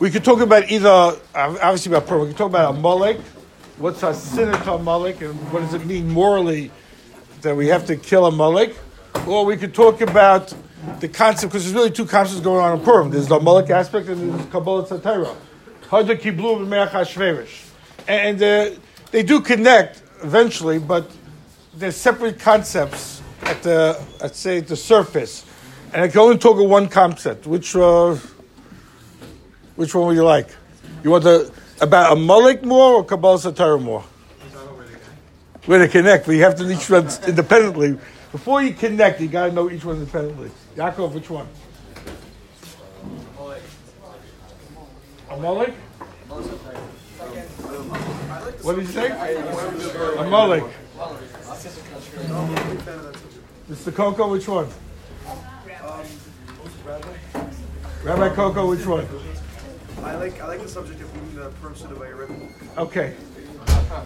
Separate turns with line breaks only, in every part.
We could talk about either, obviously about Purim, we could talk about a Amalek, what's a sin to and what does it mean morally that we have to kill a Amalek, or we could talk about the concept, because there's really two concepts going on in Purim. There's the Amalek aspect and there's Kabbalah Satira. Kiblu Me'ach. And uh, they do connect eventually, but they're separate concepts at the, let's say, the surface. And I can only talk of one concept. Which, uh, which one would you like? You want the about Amalek more or Kabbalah Satara more? Where to connect, but you have to each one independently. Before you connect, you got to know each one independently. Yaakov, which one? Amalek. What did you say? Amalek. Mr. Coco, which one? Rabbi Coco, which one?
I like I like the subject of moving the Purim Suda by a ribbon.
Okay.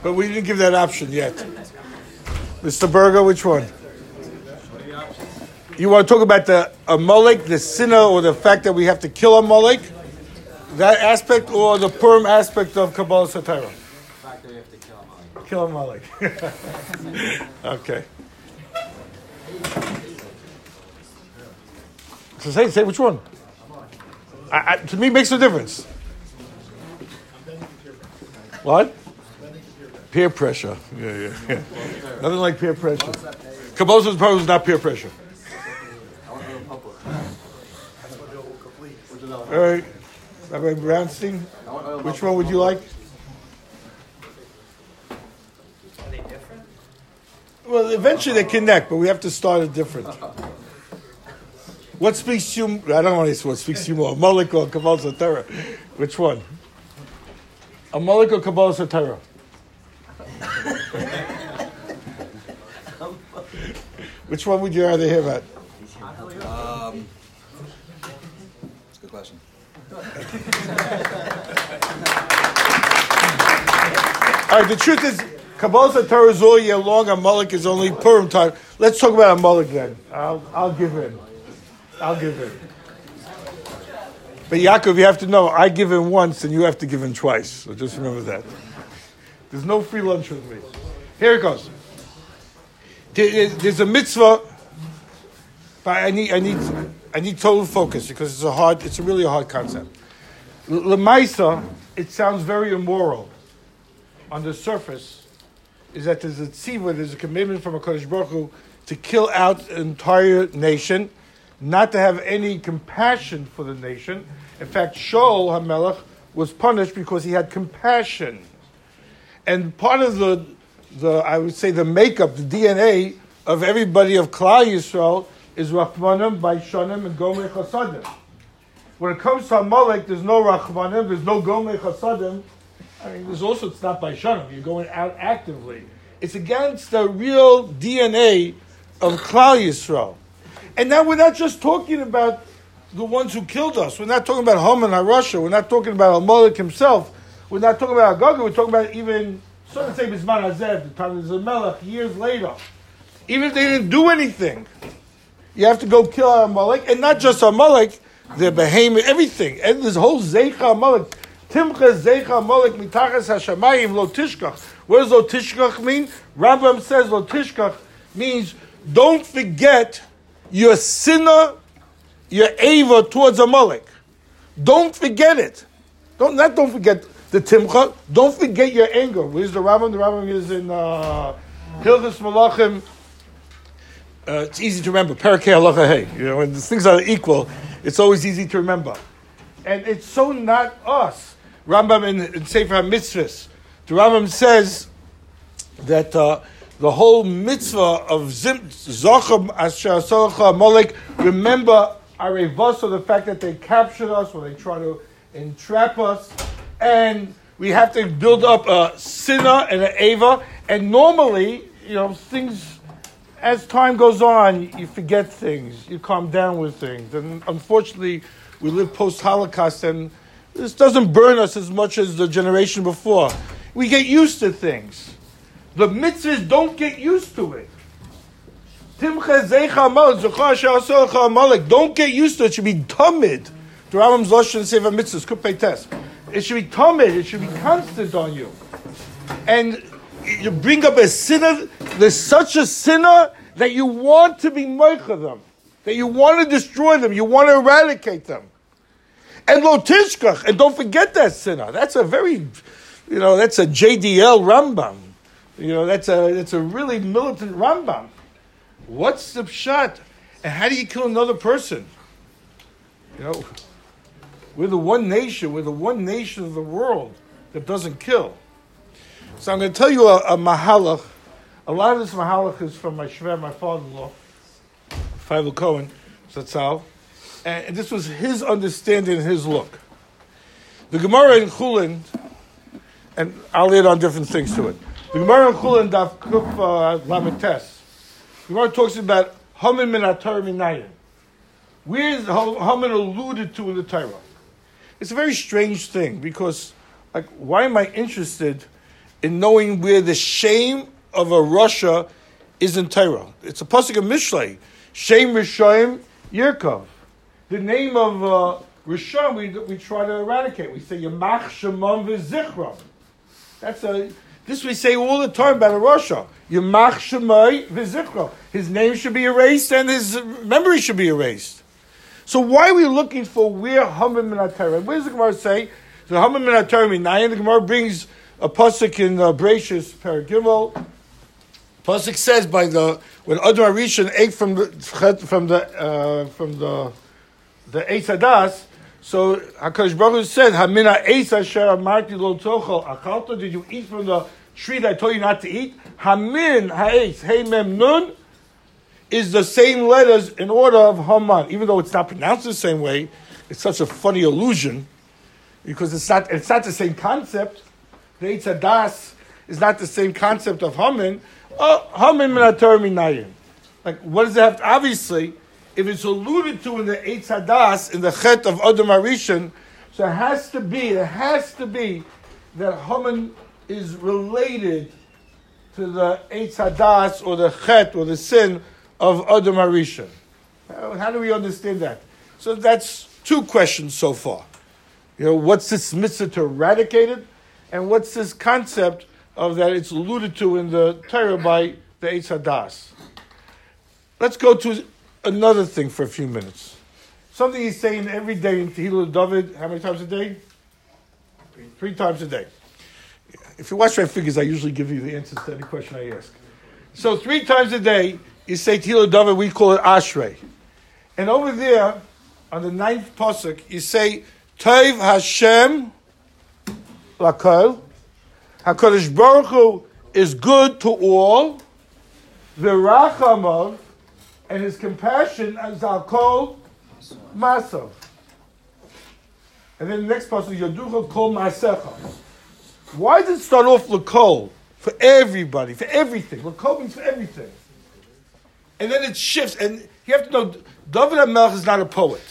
But we didn't give that option yet. Mr. Berger, which one? You want to talk about the Amalek, the sinner, or the fact that we have to kill Amalek? That aspect, or the Purim aspect of Kabbalah Satira?
fact that we have to kill.
Kill Amalek. okay. So say, say which one? I, I, to me, makes no difference. What? Peer pressure. Yeah, yeah, yeah. Nothing like peer pressure. Kabbalah's problem is not peer pressure. All right. Rabbi Brownstein, which one would you like? Are they different? Well, eventually they connect, but we have to start it different. What speaks to you? I don't want to say what speaks to you more. Amalek or Kabbalah? Which one? Amalek or Kabbalah? Which one would you rather hear about?
Um, that's a good question.
All right, the truth is, Kabbalah Satara is all year long, Amalek is only Purim time. Let's talk about Amalek then. I'll, I'll give in. I'll give in. But Yaakov, you have to know, I give in once and you have to give in twice. So just remember that. There's no free lunch with me. Here it goes. There's a mitzvah, but I need, I need, I need total focus because it's a hard, it's a really a hard concept. Lemaisa, it sounds very immoral on the surface, is that there's a tzivah, there's a commitment from a Kodesh Baruch Hu to kill out an entire nation, not to have any compassion for the nation. In fact, Shaul HaMelech was punished because he had compassion. And part of the, the I would say, the makeup, the DNA of everybody of Klal Yisrael is Rachmanim, Baishanim, and Gomer Chasadim. When it comes to Amalek, there's no Rachmanim, there's no Gomer Chasadim. I mean, there's also, it's not Baishanim, you're going out actively. It's against the real DNA of Klal Yisrael. And now we're not just talking about the ones who killed us. We're not talking about Haman or Russia. We're not talking about Amalek himself. We're not talking about Agag. We're talking about even, so to say, Bisman Hazeh, the time of Melech, years later. Even if they didn't do anything, you have to go kill Amalek. And not just Amalek, the behemoth, everything. And this whole Zeicha Amalek. Timcha Zeicha Amalek mitachas hashamayim lo tishkach. What does lo tishkach mean? Rambam says lo tishkach means don't forget your sinner, your Ava towards a Amalek. Don't forget it. Don't not don't forget the Timcha. Don't forget your anger. Where's the Rambam? The Rambam is in uh, Hilchas Malachim. Uh, it's easy to remember. Parakeh halacha hey. You know, when things are equal, it's always easy to remember. And it's so not us. Rambam in, in Sefer HaMitzvahs, the Rambam says that uh, the whole mitzvah of Zim, Zocham Asher Asocha Molek, remember Arevasa, the fact that they captured us or they try to entrap us, and we have to build up a sinner and an ava, and normally, you know, things, as time goes on, you forget things, you calm down with things, and unfortunately, we live post-Holocaust, and this doesn't burn us as much as the generation before. We get used to things. The mitzvahs don't get used to it. Don't get used to it. It should be tamid. The Rambam's Lashon Sefer Mitzvahs, Kupei Test. It should be tomid, it should be constant on you. And you bring up a sinner, there's such a sinner that you want to be moicha them, that you want to destroy them, you want to eradicate them. And lo tishkach, and don't forget that sinner. That's a very, you know, that's a JDL Rambam. You know, that's a that's a really militant Rambam. What's the shot? And how do you kill another person? You know, we're the one nation, we're the one nation of the world that doesn't kill. So I'm going to tell you a, a mahalach. A lot of this mahalach is from my shver, my father-in-law, Feivel Cohen, Zatzal. And this was his understanding, his look. The Gemara in Chulin, and I'll add on different things to it. The Gemara in Chulin, Daf Kuf uh, Lamites. The Gemara talks about Haman min Atar minayin. Where is Haman alluded to in the Torah? It's a very strange thing because, like, why am I interested in knowing where the shame of a Russia is in Torah? It's a pasuk of Mishlei. Shame Rishayim Yerkov. The name of uh, Rishon we, we try to eradicate. We say Yamach Shemam v'Zichram. That's a this we say all the time about a Russia. Yamach Shemai v'Zichram. His name should be erased and his memory should be erased. So why are we looking for where Haman Minatara? Where does the Gemara say? So Haman Minatara Minayin. The Gemara brings a pasuk in uh, Bereshis Paragimel. Pasuk says by the when Adam Rishon ate from the from the uh, from the the Eitz Hadas. So Hakadosh Baruch Hu said, "Hamina Eitz Asher Amarti Lo Tochel Achalta." Did you eat from the tree that I told you not to eat? Hamin Ha'etz Hey Mem Nun is the same letters in order of Haman, even though it's not pronounced the same way. It's such a funny illusion because it's not it's not the same concept. The Eitz Hadas is not the same concept of Haman. Oh, Haman Minator Minayin. Like, what does it have to, obviously, if it's alluded to in the Eitz Hadas, in the Chet of Adam Arishan, so it has to be, it has to be that Haman is related to the Eitz Hadas or the Chet or the sin of Adam Arishan. How, do we understand that? So that's two questions so far. You know, what's this mitzvah to eradicate it? And what's this concept of that it's alluded to in the Torah by the Eitz Hadas? Let's go to another thing for a few minutes. Something he's saying every day in Tehillah David, how many times a day? Three times a day. If you watch my figures, I usually give you the answers to any question I ask. So three times a day, you say Tehillah David, we call it Ashrei. And over there, on the ninth pasuk, you say Tov Hashem Lakol. Hakadosh Baruch Hu is good to all. V'rachamav and his compassion as I'll call Masav. And then the next pasuk Yaducha Kol Masecha. Why does it start off Lakol for everybody, for everything? Lakol means for everything. And then it shifts, and you have to know David HaMelech is not a poet.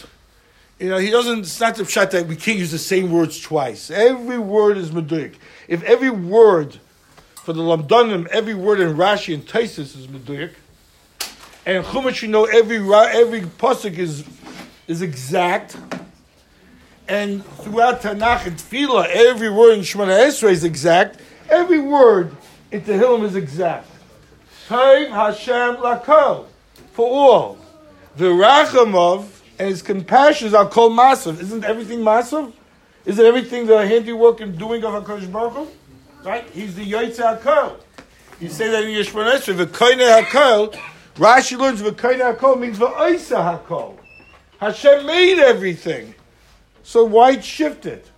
You know, he doesn't, it's not the shot that we can't use the same words twice. Every word is Meduik. If every word for the Lamdanim, every word in Rashi and Taisis is Meduik, and Chumash, you know, every every pasuk is is exact, and throughout Tanakh and Tefillah, every word in Shemona Esrei is exact. Every word in Tehillim is exact. Tov Hashem Lakol for all. The Rachamov and his compassions are called massive. Isn't everything massive? Isn't everything the handiwork and doing of Hakadosh Baruch Hu? Right? He's the Yotze Hakol. You say that in Yeshmon Esrei, the Koine Hakol. Rashi learns V'kaina Hakol means V'oisa Hakol. Hashem made everything. So why shift it?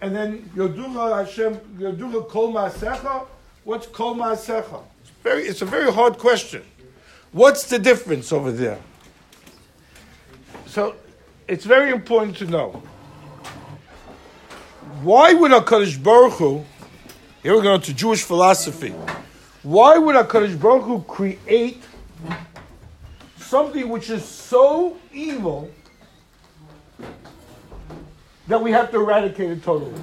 And then Yoducha Hashem, Yoducha Kol Ma'asecha? What's Kol Ma'asecha? It's, very, it's a very hard question. What's the difference over there? So it's very important to know. Why would HaKadosh Baruch Hu, here we're going to Jewish philosophy, why would HaKadosh Baruch Hu create something which is so evil that we have to eradicate it totally.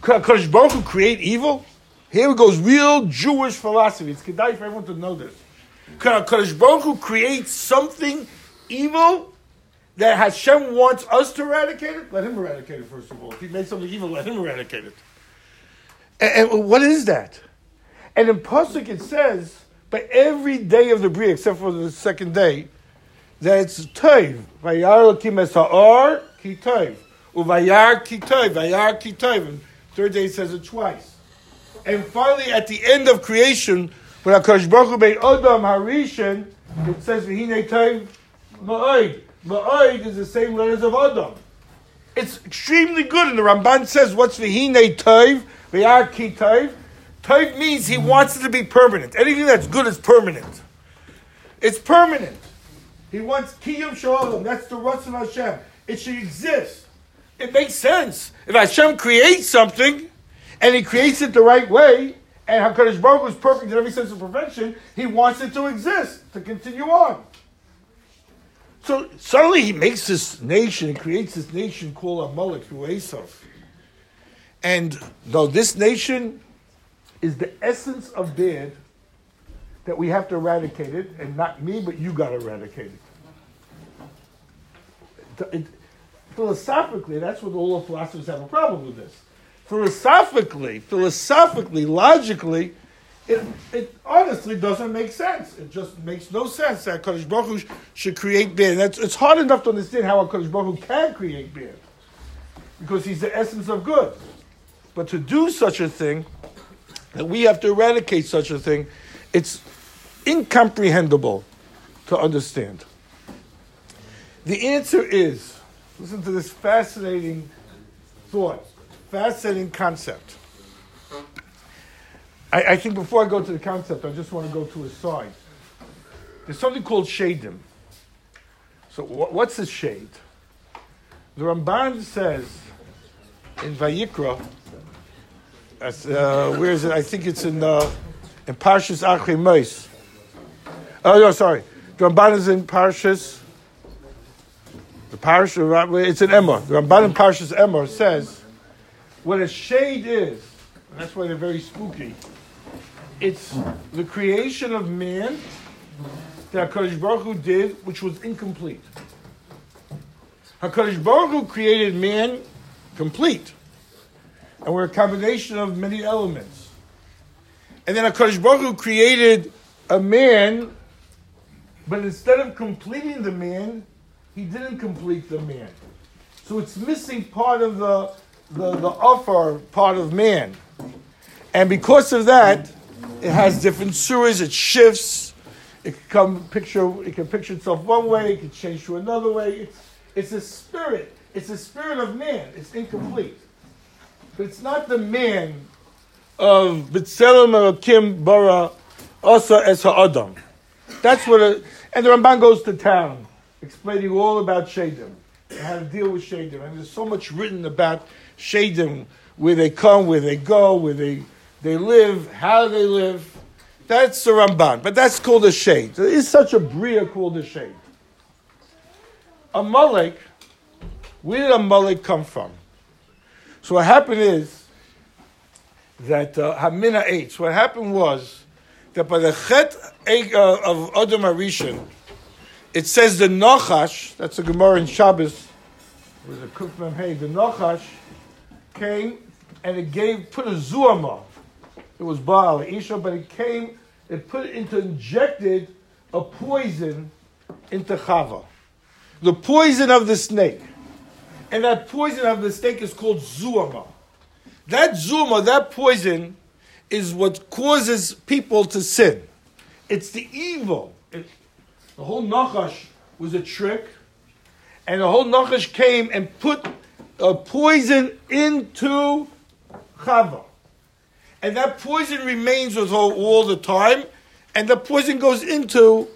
Kodesh Baruch Hu create evil? Here goes, real Jewish philosophy. It's kedai for everyone to know this. Kodesh Baruch Hu create something evil that Hashem wants us to eradicate it, let him eradicate it first of all. If he made something evil, let him eradicate it. And, and what is that? And in Pasuk it says, by every day of the Bria, except for the second day, that it's Toiv. Vayar Elokim es ha'or, ki Toiv. Uvayar ki Toiv, Vayar ki Toiv. And third day says it twice. And finally, at the end of creation, when HaKadosh Baruch Hu made Adam Harishan, it says, V'hinei Toiv ma'oid. Ma'oid is the same letters of Adam. It's extremely good, and the Ramban says, what's V'hinei Toiv, Vayar ki Toiv? Toiv means he wants it to be permanent. Anything that's good is permanent. It's permanent. He wants kiyum shalom. That's the Ratzon Hashem. It should exist. It makes sense. If Hashem creates something, and He creates it the right way, and Hakadosh Baruch Hu is perfect in every sense of perfection, He wants it to exist to continue on. So suddenly He makes this nation and creates this nation called Amalek through. And though this nation is the essence of bad that we have to eradicate it, and not me, but you got to eradicate it. it. Philosophically, that's what all the philosophers have a problem with this. Philosophically, philosophically, logically, it, it honestly doesn't make sense. It just makes no sense that Kodesh Baruch Hu should create bad. That's, it's hard enough to understand how a Kodesh Baruch Hu can create bad, because he's the essence of good. But to do such a thing, that we have to eradicate such a thing, it's incomprehensible to understand. The answer is listen to this fascinating thought, fascinating concept. I, I, think before I go to the concept, I just want to go to a side. There's something called shadim. So, what's a shade? The Ramban says in Vayikra, uh, where is it? I think it's in uh, in Parshas Achrei Mos. Oh no, sorry. The Ramban is in Parshas. The Parshas, it's in Emor. The Ramban in Parshas Emor says what a shade is. That's why they're very spooky. It's the creation of man that Hakadosh Baruch Hu did, which was incomplete. Hakadosh Baruch Hu created man complete and we're a combination of many elements. And then HaKadosh Baruch Hu created a man, but instead of completing the man, he didn't complete the man. So it's missing part of the, the, the offer part of man. And because of that, it has different surahs, it shifts, it can come picture it can picture itself one way, it can change to another way. It's, it's a spirit. It's a spirit of man. It's incomplete. But it's not the man of B'Tselem Elokim Bara Asa Es Ha'adam. That's what, a, and the Ramban goes to town explaining all about Shadim and how to deal with Shadim. And there's so much written about Shadim, where they come, where they go, where they, they live, how they live. That's the Ramban, but that's called a shade. There is such a bria called a shade. Amalek, where did a Amalek come from? So what happened is that uh, Hamina ate. So what happened was that by the chet uh, of Adam Arishan, it says the Nachash, that's a Gemara in Shabbos, was a Kufmem Hey, the Nachash came and it gave, put a Zuama. It was Baal, Isha, but it came, it put it into, injected a poison into Chava. The poison of the snake and that poison of the snake is called zuama. That zuama, that poison, is what causes people to sin. It's the evil. It, the whole Nachash was a trick, and the whole Nachash came and put a poison into Chava. And that poison remains with her all the time, and the poison goes into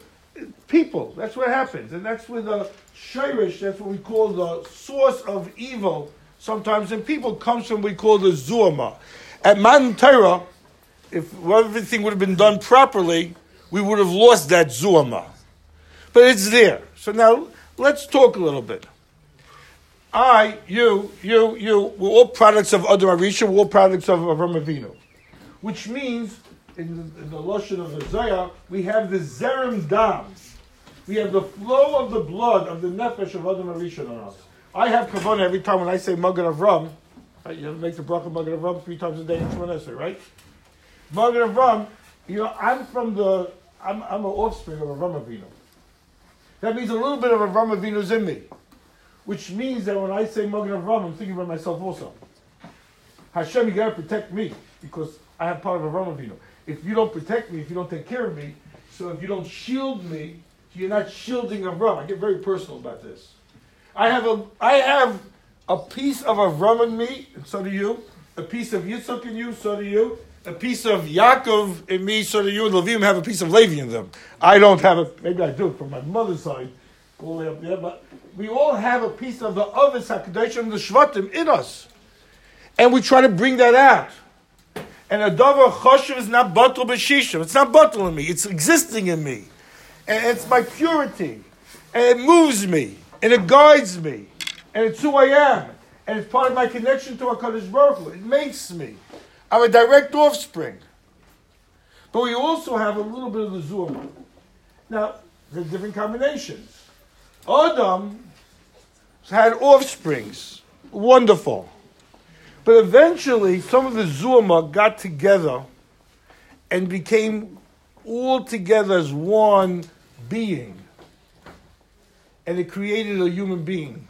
people. That's what happens. And that's where the shirish, that's what we call the source of evil, sometimes in people, comes from what we call the zuama. At Matan Torah, if everything would have been done properly, we would have lost that zuama. But it's there. So now let's talk a little bit. I, you, you, you, we're all products of Adam Arisha, we're all products of Avram Avinu. Which means, in the, in the Lashon of Isaiah, we have the Zerim Dams We have the flow of the blood of the nefesh of Adam Arishon on us. I have kavanah every time when I say Magen Avram. Right, you make the bracha Magen Avram three times a day in Shemon right? Magen Avram, you know, I'm from the, I'm, I'm an offspring of Avram Avinu. That means a little bit of Avram Avinu's in me. Which means that when I say Magen Avram, I'm thinking about myself also. Hashem, you gotta protect me because I have part of Avram Avinu. If you don't protect me, if you don't take care of me, so if you don't shield me, you're not shielding Avram. I get very personal about this. I have a, I have a piece of Avram in me, and so do you. A piece of Yitzchak in you, so do you. A piece of Yaakov in me, so do you. And Levim have a piece of Levi in them. I don't have a, maybe I do from my mother's side, all the way up there, but we all have a piece of the Avis HaKadosh and the Shvatim in us. And we try to bring that out. And a davar choshev is not batal b'shishim. It's not batal in me. It's existing in me. And it's my purity. And it moves me. And it guides me. And it's who I am. And it's part of my connection to HaKadosh Baruch Hu. It makes me. I'm a direct offspring. But we also have a little bit of the Zuma. Now, there's different combinations. Adam had offsprings. Wonderful. But eventually, some of the Zuma got together and became all together as one being. And it created a human being.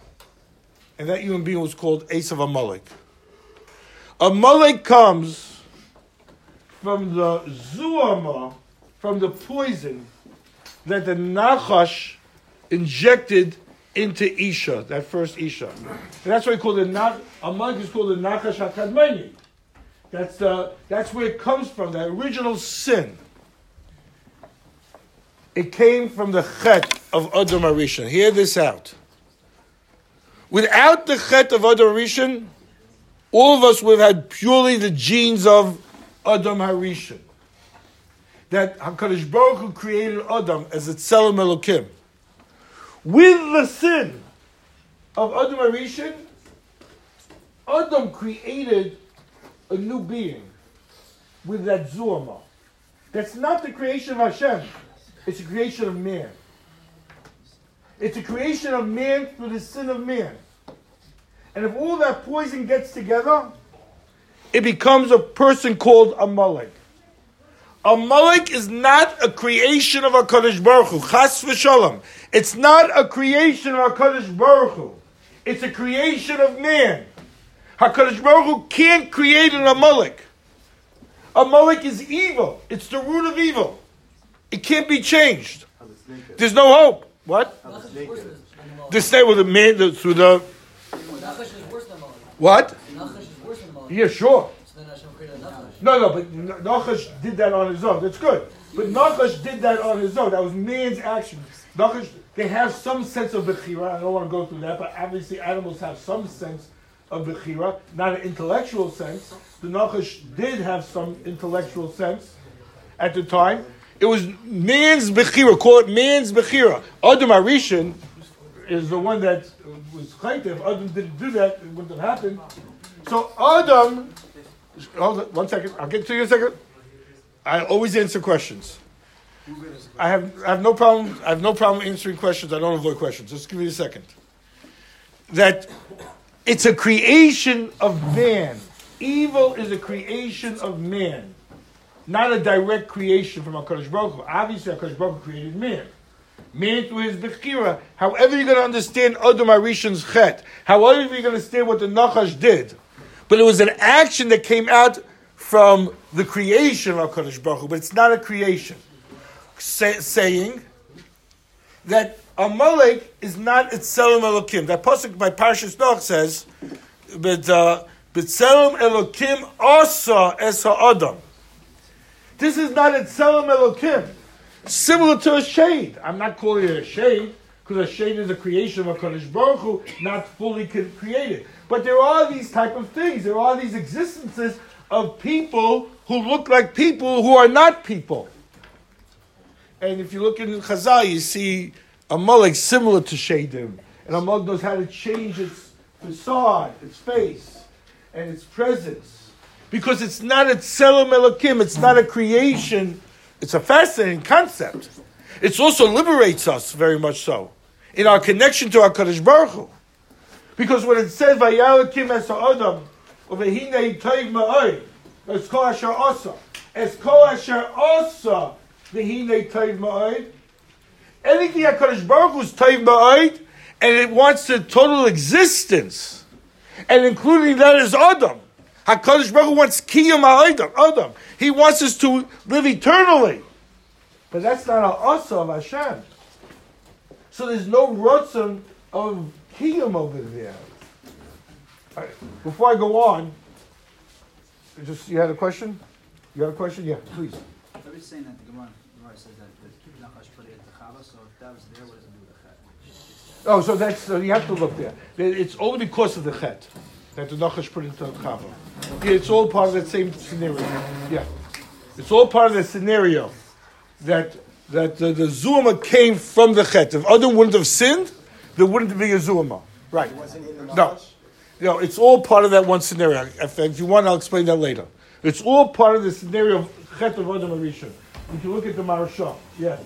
And that human being was called Esav Amalek. Amalek comes from the Zuama, from the poison that the Nachash injected into Isha, that first Isha. And that's why we called it not a monk is called the Nachash HaKadmoni. That's the that's where it comes from, the original sin. It came from the Chet of Adam Arishan. Hear this out. Without the Chet of Adam Arishan, all of us would have had purely the genes of Adam Harishan. That HaKadosh Baruch Hu created Adam as a Tzelem Elokim with the sin of Adam Arishan, Adam created a new being with that Zuama. That's not the creation of Hashem. It's a creation of man. It's a creation of man through the sin of man. And if all that poison gets together, it becomes a person called Amalek. A Amalek is not a creation of HaKadosh Baruch Hu. Chas v'shalom. It's not a creation of HaKadosh Baruch Hu. It's a creation of man. HaKadosh Baruch Hu can't create an Amalek. Amalek is evil. It's the root of evil. It can't be changed. There's no hope. What? The snake with the man the, through the. What? Yeah, sure. No, no, but Nachash did that on his own. That's good. But Nachash did that on his own. That was man's action. Nachash, they have some sense of Bechira. I don't want to go through that, but obviously animals have some sense of Bechira, not an intellectual sense. The Nachash did have some intellectual sense at the time. It was man's Bechira, called man's Bechira. Adam Arishan is the one that was Chaytev. Adam didn't do that, it wouldn't have happened. So Adam Hold on, one second. I'll get to you in a second. I always answer questions. I have, I have no problem. I have no problem answering questions. I don't avoid questions. Just give me a second. That it's a creation of man. Evil is a creation of man, not a direct creation from Hakadosh Baruch Hu. Obviously, Hakadosh Baruch Hu created man. Man through his bechira. However, you're going to understand Adam Arishan's chet. However, you're going to understand what the Nachash did but it was an action that came out from the creation of Kodesh Baruch Hu, but it's not a creation. Say, saying that a Amalek is not Itzelem Elokim. That pasuk by Parshas Noach says, but uh, B'Tzelem Elokim Asa Es Adam. This is not a Itzelem Elokim. Similar to a shade. I'm not calling it a shade because a shade is a creation of a Kodesh Baruch Hu, not fully created. But there are these type of things. There are these existences of people who look like people who are not people. And if you look in Chazal, you see a Amalek similar to Shadim. And a Amalek knows how to change its facade, its face, and its presence. Because it's not a Tselem Elokim, it's not a creation. It's a fascinating concept. It also liberates us very much so in our connection to our Kaddish Baruch Hu. Because when it says Vayalakim es ha'adam, uvehine toiv ma'oy, es kol asher asa, es kol asher asa, vehine toiv ma'oy, anything Kaddish Baruch Hu is toiv ma'oy, and it wants the total existence, and including that is Adam. HaKadosh Baruch Hu wants kiyum ha'adam, Adam. He wants us to live eternally. But that's not an asa of Hashem. So there's no rotzon of kiyum over there. Right, Before I go on, just you had a question? You had a question? Yeah, please.
I was saying that the Gemara, says that the Nachash put it into Chava, so if that was there, what does it do with the Chet?
Oh, so that's so you have to look there. It's only because of the chet that the Nachash put into the chava. Yeah, it's all part of that same scenario. Yeah, it's all part of the scenario that that the, the zuma came from the chet. If Adam wouldn't have sinned, there wouldn't be a zuma. Right? No, no, it's all part of that one scenario. If, if you want, I'll explain that later. It's all part of the scenario of chet of Adam Arisha. If you look at the Maharsha, yeah.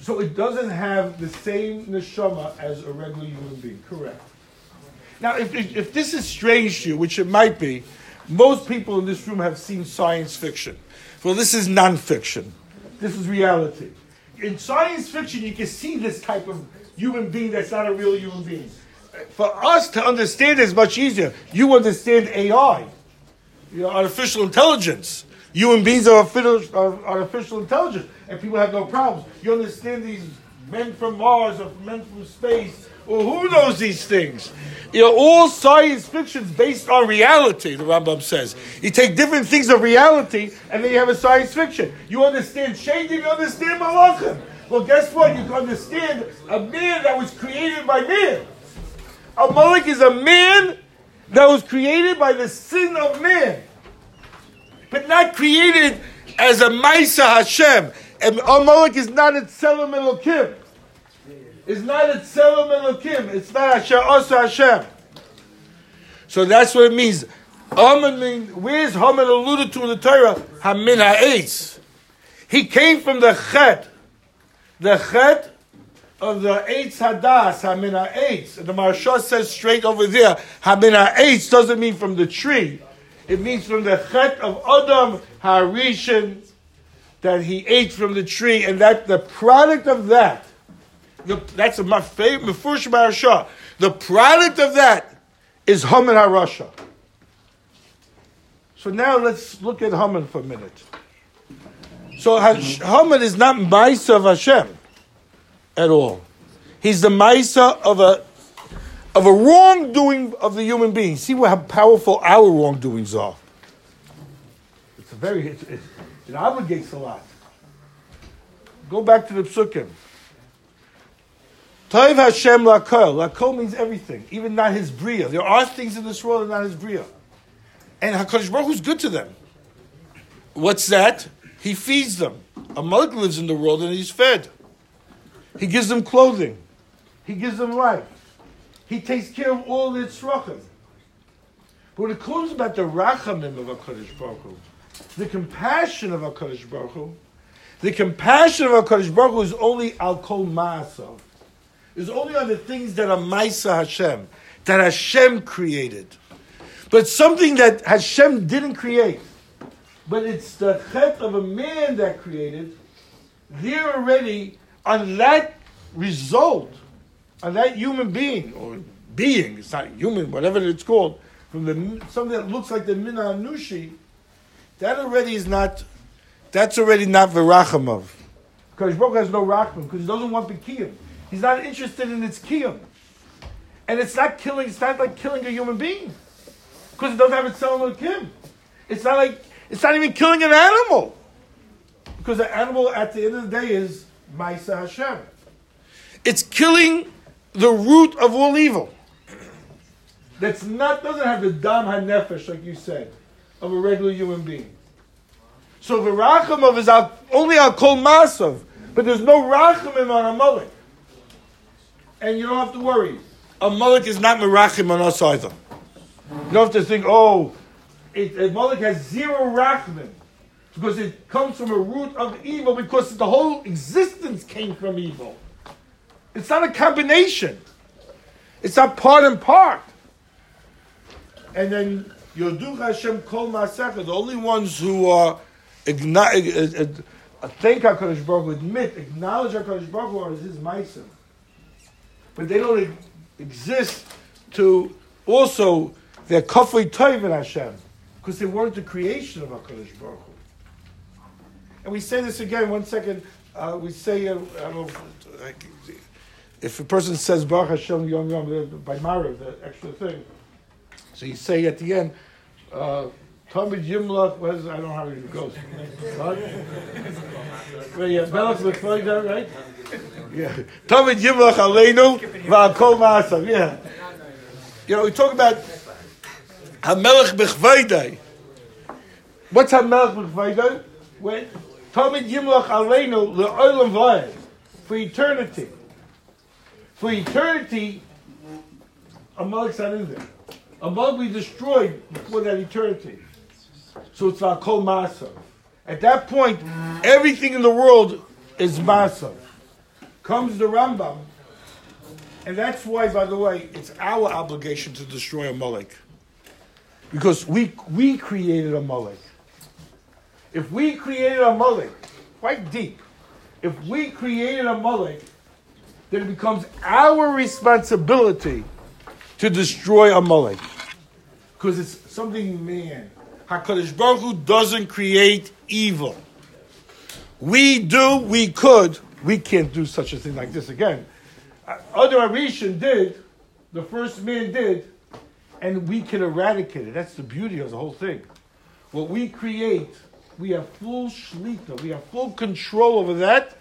So it doesn't have the same neshama as a regular human being. Correct. Now, if, if, if this is strange to you, which it might be, most people in this room have seen science fiction. Well, this is nonfiction. This is reality. In science fiction, you can see this type of human being that's not a real human being. For us to understand is much easier. You understand AI, you know, artificial intelligence. Human beings are artificial, intelligence, and people have no problems. You understand these men from Mars or men from space, or who knows these things? You know, all science fiction is based on reality, the Rambam says. You take different things of reality, and then you have a science fiction. You understand Shadim, you understand Malachim. Well, guess what? You can understand a man that was created by man. Amalek is a man that was created by the sin of man but not created as a Maisa Hashem. And Amalek is not a Tzelem Elokim. It's not a Tzelem Elokim. It's not Asher Asa Hashem. So that's what it means. Where's Haman alluded to in the Torah? Hamin Ha'etz. He came from the Chet. The Chet of the Eitz Hadas, Hamin Ha'etz. And the Maharsha says straight over there, Hamin Ha'etz doesn't mean from the tree. It means from the chet of Adam Harishan that he ate from the tree, and that the product of that, the, that's my favorite Mefurish Maharsha. The product of that is Haman Harasha. So now let's look at Haman for a minute. So Haman is not Maisa of Hashem at all. He's the Maisa of a of a wrongdoing of the human being. See how powerful our wrongdoings are. It's a very, it obligates a lot. Go back to the psukim. Toiv Hashem lakol. Lakol means everything, even not his bria. There are things in this world that are not his bria. And HaKadosh Baruch Hu is good to them. What's that? He feeds them. A mother lives in the world and he's fed. He gives them clothing. He gives them life. He takes care of all their tzrachim. But when it comes about the rachamim of HaKadosh Baruch Hu, the compassion of HaKadosh Baruch Hu, the compassion of HaKadosh Baruch Hu is only al kol ma'asav. Is only on the things that are Maisa Hashem, that Hashem created. But something that Hashem didn't create, but it's the chet of a man that created, there already, on that result, on that human being, or being, it's not human, whatever it's called, from the something that looks like the Mina Anushi, that already is not, that's already not Virachamov. Because Baruch has no Rachman, because he doesn't want Bekiyim. He's not interested in its kiyum. And it's not killing, it's not like killing a human being. Because it doesn't have its cell Kim. It's not like, it's not even killing an animal. Because the animal at the end of the day is Maisa Hashem. It's killing the root of all evil. That's not doesn't have the dam hanefesh like you said of a regular human being. So the rachamov is only al kol masav, but there's no rachamim on Amalek, and you don't have to worry. Amalek is not merachim on us either. You don't have to think, oh, it, Amalek has zero rachamim. because it comes from a root of evil because the whole existence came from evil. It's not a combination. It's not part and part. And then Yodu Hashem Kol Masecha, the only ones who are igni- uh, uh, uh, thank HaKadosh Baruch Hu, admit, acknowledge HaKadosh Baruch Hu as his Maisa. But they don't exist to also, they're Kafli Toiv in Hashem, because they weren't the creation of HaKadosh Baruch Hu. And we say this again, one second, uh, we say, uh, I don't if a person says Baruch Hashem Yom Yom by Mara, the extra thing, so you say at the end, uh, Yimlach, what is, I don't know how it goes. Well, yeah, Melech B'chvayda, right? Yeah. Talmud Yimlach Aleinu V'akol Ma'asav, yeah. You know, we talk about Hamelech B'chvayda. What's Hamelech B'chvayda? When Talmud Yimlach Aleinu Le'olam V'ayim, for eternity. For eternity, Amalek's not in there. Amalek we destroyed before that eternity. So it's our kol masav. At that point, everything in the world is masav. Comes the Rambam, and that's why, by the way, it's our obligation to destroy Amalek. Because we, we created Amalek. If we created Amalek, quite deep, if we created Amalek, then it becomes our responsibility to destroy Amalek. Because it's something man. HaKadosh Baruch Hu doesn't create evil. We do, we could, we can't do such a thing like this again. Uh, Other Arishan did, the first man did, and we can eradicate it. That's the beauty of the whole thing. What we create, we have full shlita, we have full control over that,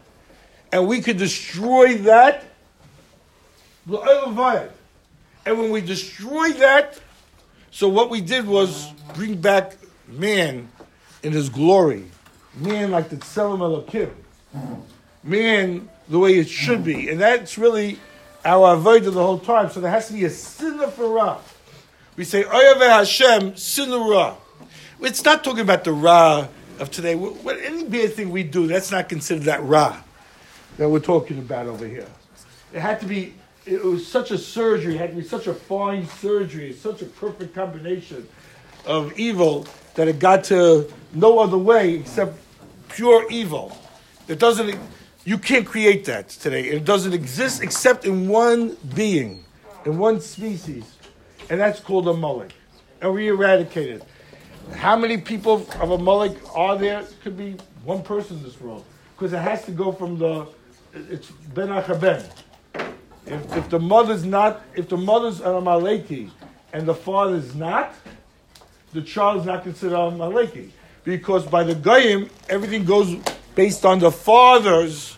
and we can destroy that. And when we destroy that, so what we did was bring back man in his glory, man like the Tselem Elokim, man the way it should be, and that's really our avoid of the whole time. So there has to be a sinner for Ra. We say Oyave Hashem sinner Ra. It's not talking about the Ra of today. What, any bad thing we do, that's not considered that Ra that we're talking about over here. It had to be it was such a surgery, it had to be such a fine surgery, such a perfect combination of evil that it got to no other way except pure evil. It doesn't, you can't create that today. It doesn't exist except in one being, in one species, and that's called Amalek. And we eradicated. it. How many people of Amalek are there? Could be one person in this world. Because it has to go from the, it's Ben Achaben. If, if the mother's not, if the mother's an Amaleki and the father's not, the child is not considered Amaleki. Because by the Goyim, everything goes based on the fathers,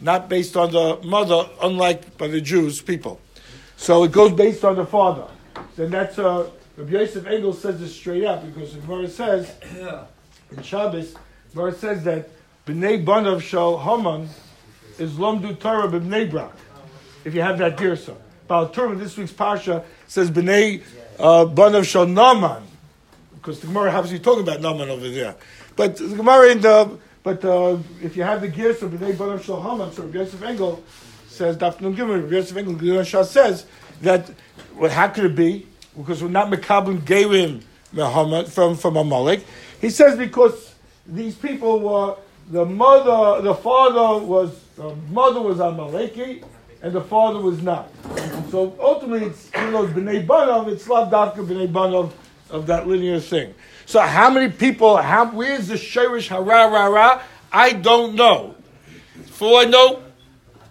not based on the mother, unlike by the Jews people. So it goes based on the father. Then that's uh, Rabbi Yosef Engel says this straight up because the Gemara says in Shabbos, Gemara says that Bnei Banav Shal Haman is Lomdu Torah B'Bnei Brak if you have that girsa. Baal HaTurim, this week's Pasha, says B'nai uh, Banav Shal Naman, because the Gemara happens to be talking about Naman over there. But the Gemara in the, but uh, if you have the girsa B'nai Banav Shal Haman, so Rabbi Yosef Engel says, Nun Gimel, Yosef Engel, Shah says that, well, how could it be? Because we're not Mekabim Geirim from, from Amalek. He says because these people were, the mother, the father was, the mother was Amaleki, and the father was not. So ultimately, it's even though it's b'nei banav, it's lav dafka b'nei banav of that linear thing. So how many people? How where's the shirish hara ra ra? I don't know. For all I know,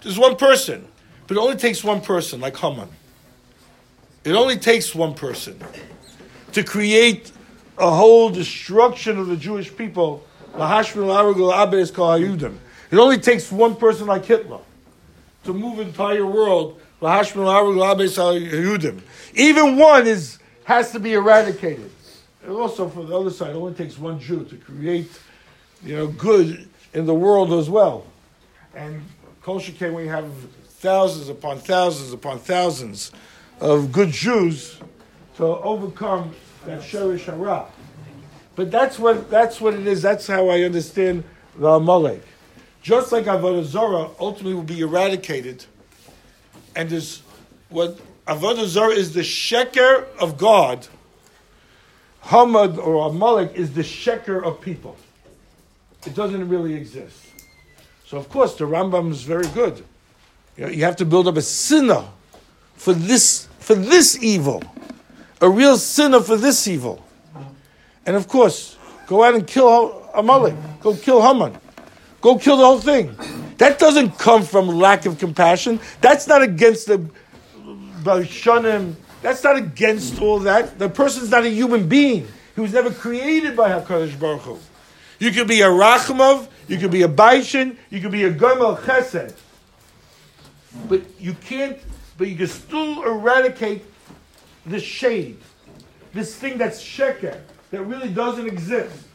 there's one person, but it only takes one person, like Haman. It only takes one person to create a whole destruction of the Jewish people. It only takes one person like Hitler to move entire world. Even one is has to be eradicated. And also, for the other side, it only takes one Jew to create, you know, good in the world as well. And Kol when we have thousands upon thousands upon thousands of good Jews to overcome that Sherish Hara. But that's what that's what it is. That's how I understand the Amalek. Just like Avodah Zarah ultimately will be eradicated, and there's what Avodah Zarah is the sheker of God. Hamad or Amalek is the sheker of people. It doesn't really exist. So of course the Rambam is very good. You, know, you have to build up a sinner for this for this evil, a real sinner for this evil, and of course go out and kill Amalek, go kill Haman, go kill the whole thing. That doesn't come from lack of compassion. That's not against the Balshanim. That's not against all that. The person's not a human being. He was never created by Hakadosh Baruch Hu. You could be a Rachmov, you could be a Baishin, you could be a Gomel Chesed. But you can't, but you can still eradicate the shade, this thing that's sheker, that really doesn't exist.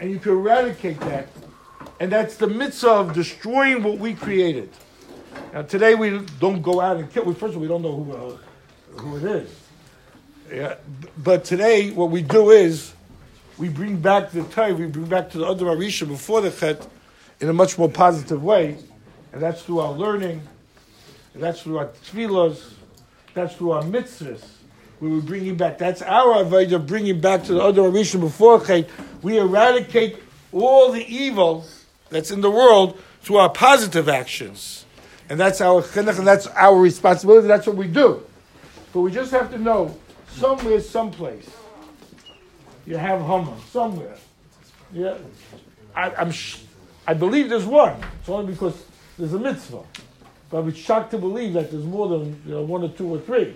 And you can eradicate that. And that's the mitzvah of destroying what we created. Now, today we don't go out and kill. Well, first of all, we don't know who, uh, who it is. Yeah, but today, what we do is we bring back the Torah, we bring back to the other Arisha before the Chet in a much more positive way. And that's through our learning, that's through our tefillos, that's through our mitzvahs. We were bringing back, that's our avoid of bringing back to the Adam Arisha before Chet. We eradicate all the evil that's in the world through our positive actions. And that's our chinuch, and that's our responsibility, that's what we do. But we just have to know, somewhere, someplace, you have Haman, somewhere. Yeah, I, I'm sh- I believe there's one. It's only because there's a mitzvah. But I'm shocked to believe that there's more than you know, one or two or three,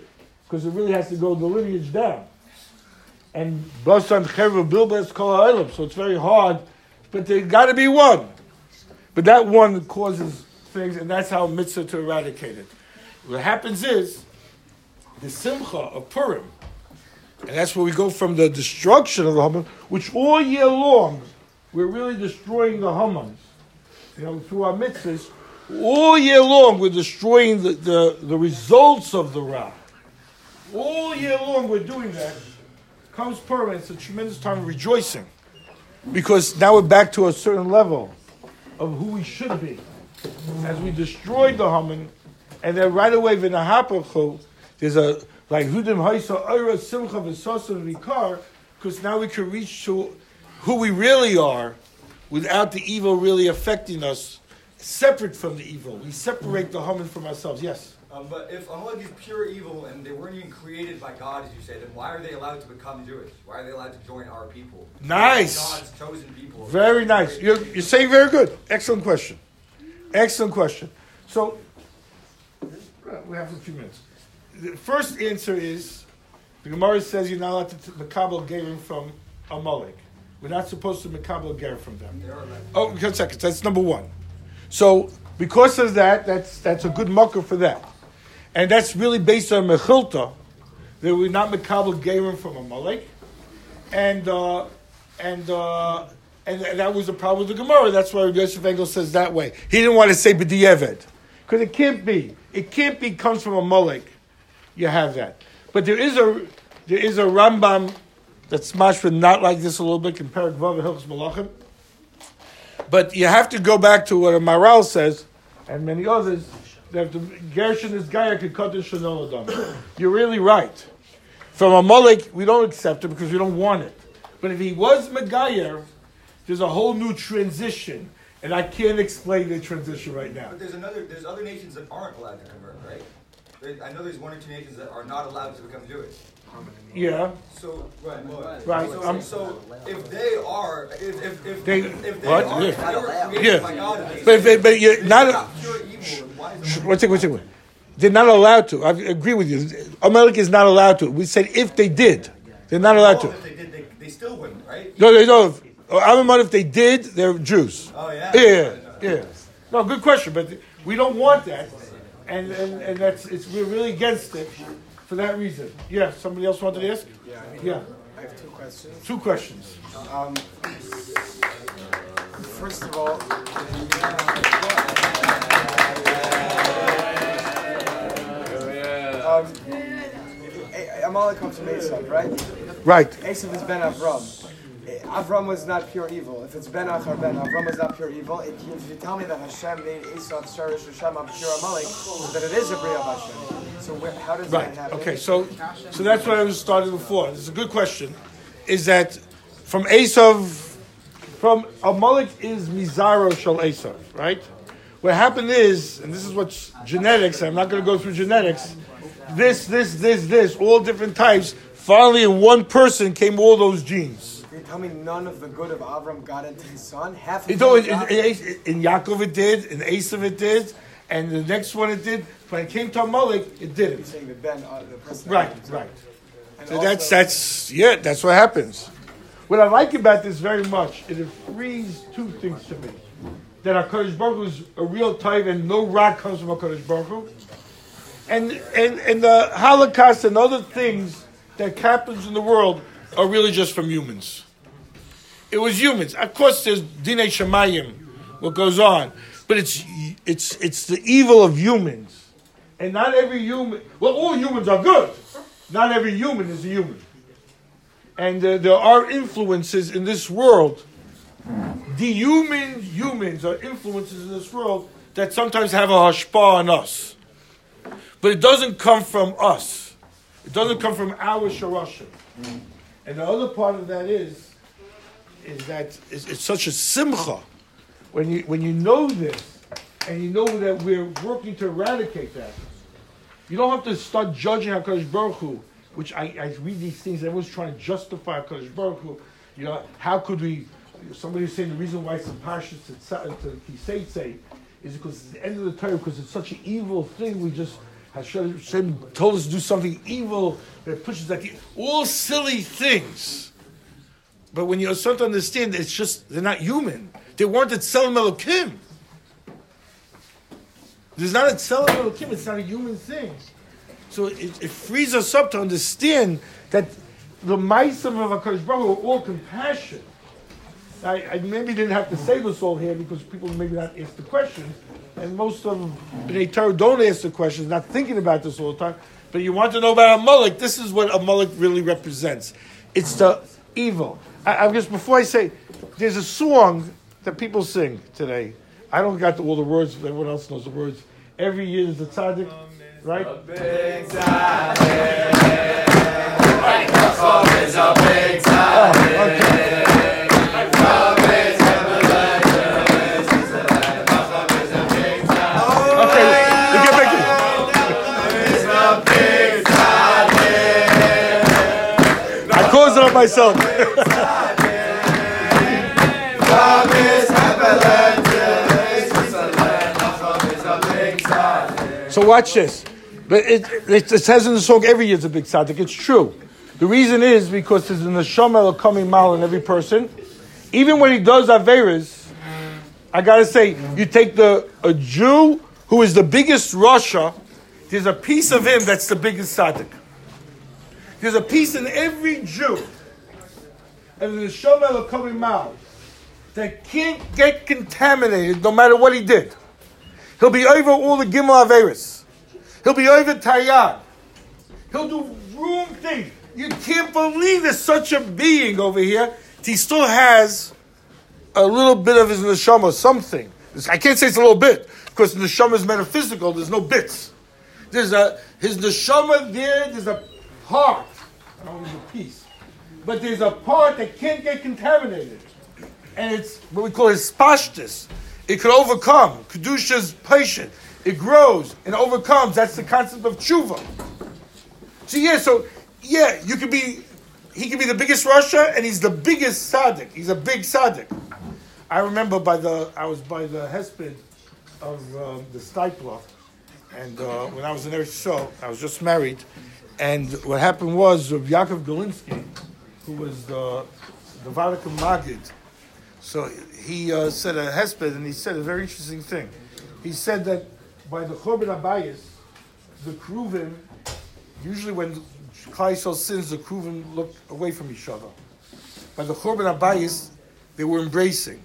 because it really has to go the lineage down. And Basan Chever Bilbas Kol so it's very hard, but there got to be one. But that one causes things, and that's how mitzvah to eradicate it. What happens is the simcha of Purim, and that's where we go from the destruction of the Haman, which all year long we're really destroying the Hamans. You know, through our mitzvahs, all year long we're destroying the, the, the results of the Ra. All year long we're doing that. Comes Purim, it's a tremendous time of rejoicing. Because now we're back to a certain level of who we should be. As we destroyed the Haman, and then right away, v'nahapachu, there's a, like, hudim haisa oira simcha v'sosa v'ikar, because now we can reach to who we really are without the evil really affecting us, separate from the evil. We separate the Haman from ourselves. Yes?
Um, but if Amalek is pure evil and they weren't even created by God, as you say, then why are they allowed to become Jewish? Why are they allowed to join our people?
Nice.
God's chosen people.
Very nice. You're, you're saying very good. Excellent question. Excellent question. So, we have a few minutes. The first answer is the Gemara says you're not allowed to Makabal Gerim from Amalek. We're not supposed to Makabal Ger from them. Oh, one second. That's number one. So, because of that, that's, that's a good mucker for that. And that's really based on Mechilta, that we're not Makabal Gerim from Amalek. And, uh, and, uh, and that was the problem with the Gemara. That's why Yosef Engel says that way. He didn't want to say b'di'eved. Because it can't be. It can't be comes from Amalek. You have that. But there is a there is a Rambam that's mashma not like this a little bit compared to Vav Malachim. But you have to go back to what a Maral says, and many others, that the Gershon is Gaya Kikotish Shanol You're really right. From Amalek, we don't accept it because we don't want it. But if he was Megayer, there's a whole new transition, and I can't explain the transition right now.
But there's another. There's other nations that aren't allowed to convert, right? There- I know there's one or two nations that are not allowed to become Jewish.
Yeah,
So right, what?
Right,
So,
um,
so if they are, if if if,
They-
if they
what?
are,
Yeah.
if they were created
Yeah.
by they-
But- but- but you're not-
they're
one second, one second. They're not allowed to. I agree with you. Amalek is not allowed to. We said if they did, they're not allowed
Oh,
to.
if they did, they, they still wouldn't, right?
No, they don't. I'm if they did, they're Jews.
Oh yeah.
Yeah, yeah. No, good question, but we don't want that, and and, and that's it's we're really against it for that reason. Yeah. Somebody else wanted to ask? Yeah.
I have two questions.
Two questions.
Um, first of all, um, Um, a- Amalek comes from Esav, right?
Right.
Esav is Ben Avram. Eh, Avram was not pure evil. If it's Ben Achar Ben, Avram was not pure evil. It, if you tell me that Hashem made Esav Sharish Hashem Pure Amalek, then it is a Bria of Hashem. So where, how does
Right.
that happen?
Okay. So, so that's what I was starting before. This is a good question. Is that from Esav, from Amalek is Mizaro Shal Esav, right? What happened is, and this is what's genetics. I'm not going to go through genetics. This, this, this, this, all different types. Finally, in one person came all those genes.
You tell me none of the good of Avram got into his son? Half of
You know, in, in, in, Yaakov it did, in Esav it did, and the next one it did. When it came to Amalek, it didn't.
saying that Ben, uh, the.
Right, right.
And
So
also-
that's that's yeah, that's what happens. What I like about this very much is it frees two things to me. That our Hakadosh Baruch Hu is a real type, and no rock comes from our Hakadosh Baruch Hu. And and and the Holocaust and other things that happens in the world are really just from humans. It was humans. Of course, there's Dinei Shemayim, what goes on, but it's it's it's the evil of humans, and not every human. Well, all humans are good. Not every human is a human, and uh, there are influences in this world. The human humans are influences in this world that sometimes have a hashpah on us, but it doesn't come from us. It doesn't come from our sharashim. Mm. And the other part of that is is that it's, it's such a simcha when you when you know this and you know that we're working to eradicate that. You don't have to start judging Hakadosh Baruch Hu, which I, I read these things. Everyone's trying to justify Hakadosh Baruch Hu. You know, how could we? Somebody's saying the reason why it's in Parshas to Kiseitse is because it's the end of the Torah because it's such an evil thing. We just Hashem told us to do something evil that pushes that all silly things. But when you start to understand, it's just they're not human. They weren't at Tzelem Elokim. There's not a Tzelem Elokim. It's not a human thing. So it, it frees us up to understand that the Maisim of Hakadosh Baruch are all compassion. I, I maybe didn't have to say this all here because people maybe not ask the questions, and most of Bnei Torah don't ask the questions, not thinking about this all the time. But you want to know about Amalek. This is what Amalek really represents. It's the evil. I, I guess before I say, there's a song that people sing today. I don't got all the words. but Everyone else knows the words. Every year there's a tzaddik, right? A big tzaddik. Oh, okay, myself. So watch this. But it, it, it says in the song every year's a big tzaddik. It's true. The reason is because there's an neshama coming mal in every person. Even when he does averas, I gotta say, you take the a Jew who is the biggest Russia. There's a piece of him that's the biggest tzaddik. There's a piece in every Jew, and the neshama coming mal that can't get contaminated no matter what he did. He'll be over all the Gimel Averis. He'll be over Tayyad. He'll do wrong things. You can't believe there's such a being over here. He still has a little bit of his neshama, something. I can't say it's a little bit because the neshama is metaphysical. There's no bits. There's a his neshama there. There's a part. I don't use a piece, but there's a part that can't get contaminated, and it's what we call his pashtus. It could overcome. Kedusha's patient. It grows and overcomes. That's the concept of tshuva. So yeah, so yeah, you could be. He could be the biggest Russia, and he's the biggest tzaddik. He's a big tzaddik. I remember by the I was by the hesped of um, the Steipler, and uh, when I was in Eretz Yisrael, I was just married, and what happened was Yaakov Galinsky, who was the the Vatican Magid, so he uh, said a hesped, and he said a very interesting thing. He said that by the Chorban Abayis, the Kruvim, usually when Klal Yisrael sins, the Kruvim look away from each other. By the Chorban Abayis, they were embracing.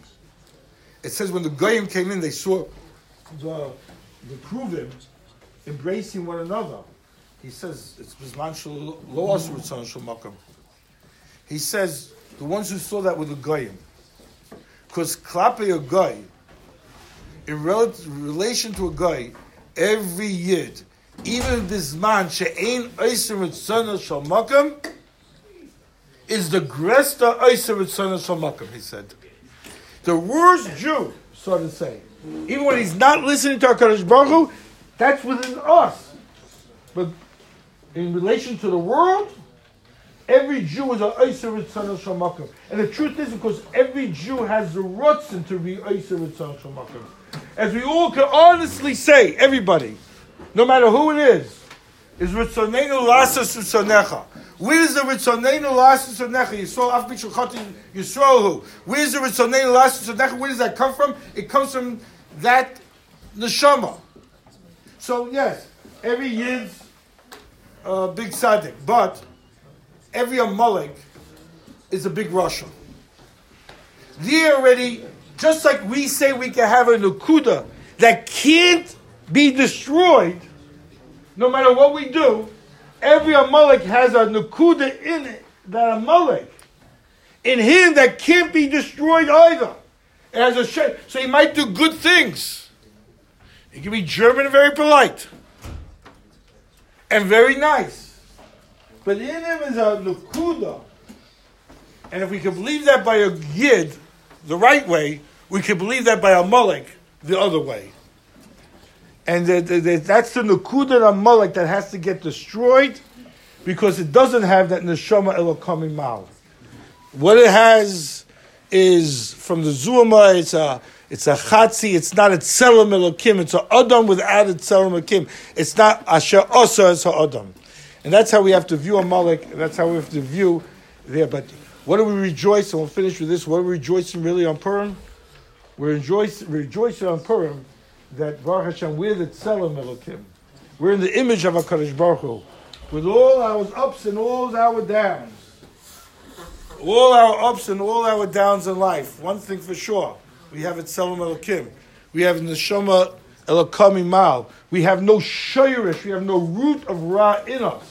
It says when the Goyim came in, they saw the, the Kruvim embracing one another. He says it's Bizman Shel Lo Asur. He says the ones who saw that were the goyim, because klape a guy, in rel- relation to a guy, every yid, even this man she'ain oisim ritzona shal is the gresta oisim ritzona shal. He said, the worst Jew, so to say, even when he's not listening to our Baruch Hu, that's within us. But in relation to the world, every Jew is a Oyser Ritzon Shamakim. And the truth is because every Jew has the rutzen to be Oyser Ritzon Shamakim. As we all can honestly say, everybody, no matter who it is, is Ritzonenu Lasas Ritzonecha. Where's the Ritzonenu Lasas Ritzonecha? You saw Af Bichel Chotin Yisrohu. Where's the Ritzonenu Lasas Ritzonecha? Where does that come from? It comes from that neshama. So yes, every Yid's a big tzaddik, but every Amalek is a big Russian. They already, just like we say we can have a Nukuda that can't be destroyed, no matter what we do, every Amalek has a Nukuda in it, that Amalek, in him that can't be destroyed either. It has a shape. So he might do good things. He can be German and very polite. And very nice. But in him is a Nakuda. And if we can believe that by a Yid, the right way, we can believe that by Amalek, the other way. And the, the, the, that's the Nakuda and Mulek that has to get destroyed because it doesn't have that Neshama Elokami Mal. What it has is from the Zuama, it's a it's a chatzi, it's not a tzelem elokim, it's a adam without a tzelem elokim. It's not asher osa as a adam. And that's how we have to view Amalek, that's how we have to view there. But what do we rejoice, and we'll finish with this, what are we rejoicing really on Purim? We're rejoicing, rejoicing on Purim that Baruch Hashem, we're the tzelem elokim. We're in the image of HaKadosh Baruch Hu. With all our ups and all our downs all our ups and all our downs in life. One thing for sure, we have it Tzelem Elokim. We have Neshama Elokami Mal. We have no shayrish, we have no root of Ra in us.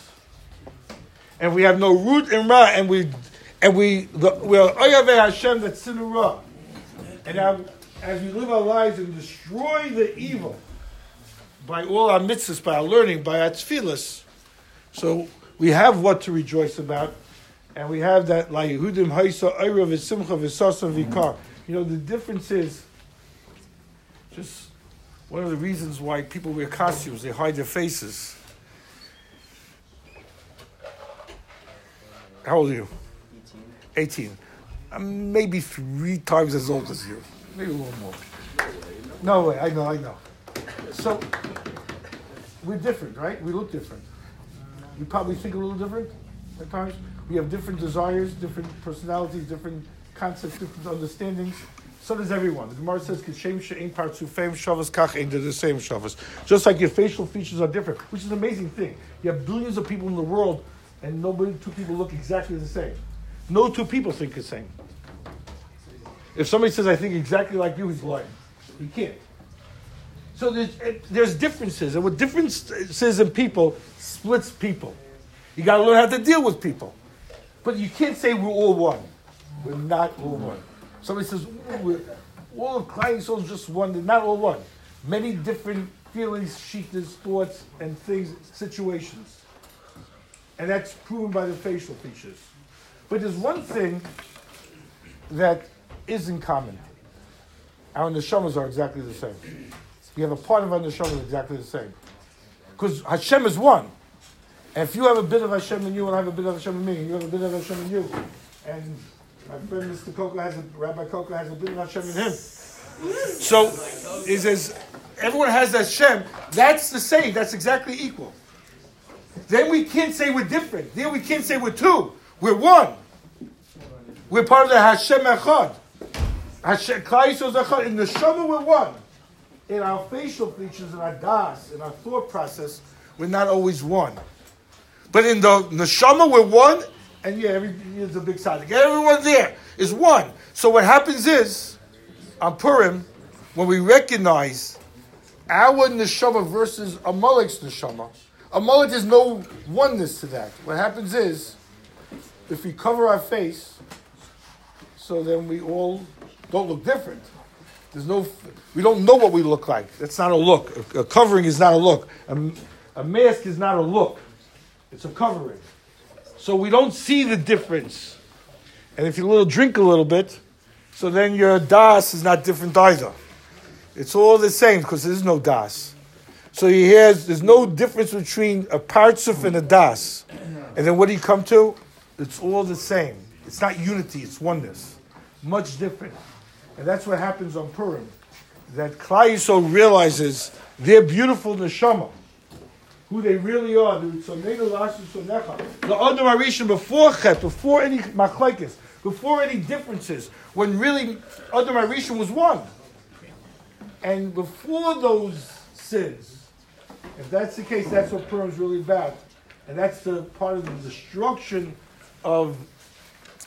And we have no root in Ra, and we and we we are Oyave Hashem that's in Ra. And as we live our lives and destroy the evil by all our mitzvahs, by our learning, by our tefillas, so we have what to rejoice about and we have that like Yehudim Haisa Eira V'Simcha V'Sasa V'Kar. You know the difference is just one of the reasons why people wear costumes they hide their faces. How old are you? 18. 18. I'm maybe three times as old as you. Maybe a little more. No way, I know, I know. So, we're different, right? We look different. We probably think a little different at times. We have different desires, different personalities, different concepts, different understandings. So does everyone. The Gemara says, "Kishem she'ein partzufeim shavas kach ein." They're the same shavas. Just like your facial features are different, which is an amazing thing. You have billions of people in the world, and nobody, two people look exactly the same. No two people think the same. If somebody says, "I think exactly like you," he's lying. He can't. So there's, eh, there's differences, and what differences in people splits people. You got to learn how to deal with people. But you can't say we're all one. We're not all one. Somebody says, we're, all of is just one. They're not all one. Many different feelings, shittas, thoughts, and things, situations. And that's proven by the facial features. But there's one thing that is in common. Our neshamas are exactly the same. We have a part of our neshama exactly the same. Because Hashem is one. And if you have a bit of Hashem in you, and I have a bit of Hashem in me, and you have a bit of Hashem in you, and my friend Mr. Coco has a, Rabbi Coco has a bit of Hashem in him. So he says, everyone has that Hashem. That's the same. That's exactly equal. Then we can't say we're different. Then we can't say we're two. We're one. We're part of the Hashem Echad. Hashem Echad. In the Shema, we're one. In our facial features, in our das, in our thought process, we're not always one. But in the neshama, we're one, and yeah, it's a big tzaddik. Everyone there is one. So what happens is, on Purim, when we recognize our neshama versus Amalek's neshama, Amalek is no oneness to that. What happens is, if we cover our face, so then we all don't look different. There's no, we don't know what we look like. That's not a look. A, a covering is not a look. A, a mask is not a look. It's a covering. So we don't see the difference. And if you little drink a little bit, so then your das is not different either. It's all the same because there's no das. So he hears there's no difference between a partsuf and a das. And then what do you come to? It's all the same. It's not unity, it's oneness. Much different. And that's what happens on Purim. That Yisrael realizes their beautiful neshama, who they really are. The Adam Arishan before Chet, before any machlekes, before any differences, when really Adam Arishan was one. And before those sins, if that's the case, that's what Purim is really about. And that's the part of the destruction of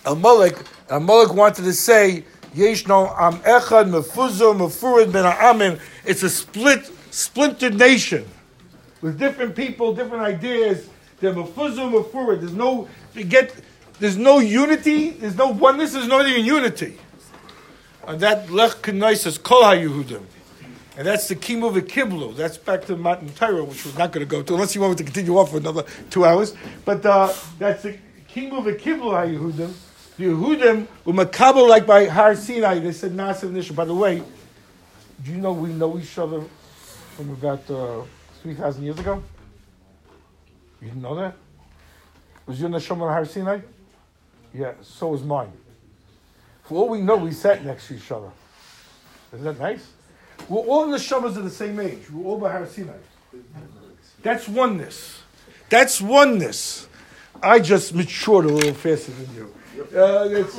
Amalek. Amalek wanted to say, Yesh no am echad mefuzo mefurid ben ha'amim. It's a split, splintered nation with different people, different ideas. They're mefuzo mefurid. There's no get. There's no unity. There's no oneness. There's not even unity. And that lech kenais is kol ha'yehudim. And that's the Kimu Kiblu. That's back to Matan Torah, which we're not going to go to, unless you want me to continue on for another two hours. But uh, that's the Kimu Kiblu HaYehudim. The Yehudim were makabel like by Har Sinai. They said Nasav Nishon. By the way, do you know we know each other from about uh, 3,000 years ago? You didn't know that? Was your Neshama Har Sinai? Yeah, so was mine. For all we know, we sat next to each other. Isn't that nice? We're all the Shabbos of the same age. We're all by Bahar Sinai. That's oneness. That's oneness. I just matured a little faster than you. Uh, it's,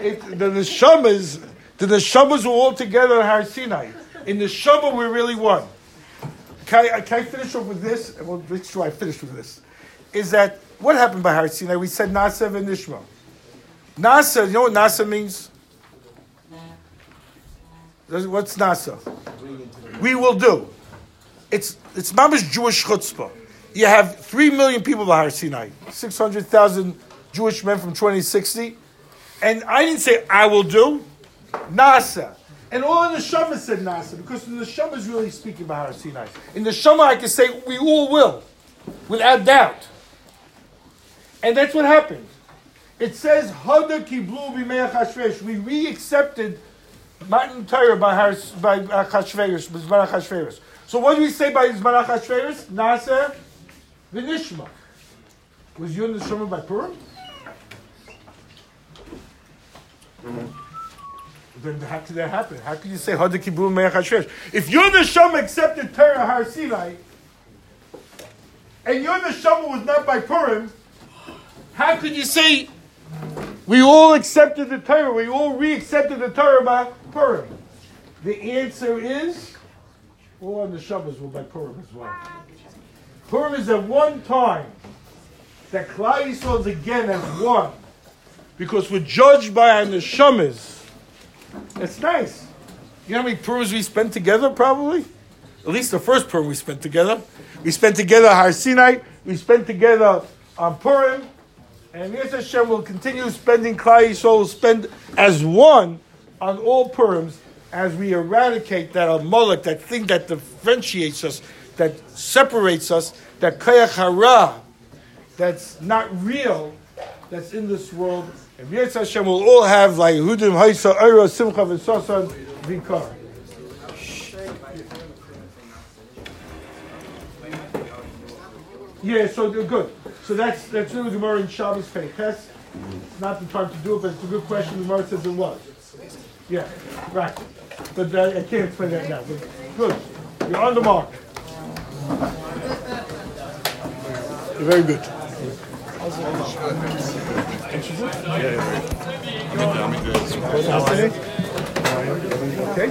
it, the neshamas, the neshamas were all together in Har Sinai. In the Shabbat, we're really one. Can I, can I finish off with this? Well, make sure I finish with this. Is that what happened by Har Sinai? We said Nasa and Nishma. Nasa, you know what Nasa means? What's Nasa? We will do. It's it's mamish Jewish chutzpah. You have three million people by Har Sinai, six hundred thousand Jewish men from 2060, and I didn't say I will do. Nasa. And all the Shema said Nasa, because the Shema is really speaking about Har Sinai. In the Shema, I can say we all will, without doubt. And that's what happened. It says, Hada kiblu We re-accepted Matan Torah by Har, by Achashverosh, Zman Achashverosh. So what do we say by Zman Achashverosh? Nasa v'nishma. Was you in the Shema by Purim? Mm-hmm. Then how could that happen? How could you say Hada Kibul Me'achashverosh? If you're the Shema accepted Torah Har Sinai, and your neshama was not by Purim, how could you say we all accepted the Torah. We all re-accepted the Torah by Purim. The answer is all on the Shabbos were by Purim as well. Purim is at one time that Yisrael is again as one because we're judged by our neshamas. It's nice. You know how many Purims we spent together? Probably, at least the first Purim we spent together. We spent together Har Sinai. We spent together on Purim. And Yis Hashem will continue spending Klal Yisrael spend as one on all Purims as we eradicate that Amalek, that thing that differentiates us, that separates us, that Kayach Hara, that's not real, that's in this world. And Yis Hashem will all have like Hudim, Haisa, Eira, Simcha, V'Sasan, Vikar. Yeah, so they're good. So that's that's the Gemara in Shabbos Peiches. It's not the time to do it, but it's a good question. The Gemara says it was. Yeah, right. But uh, I can't explain that now. But good. You're on the mark. Very good. Yeah, yeah, Okay.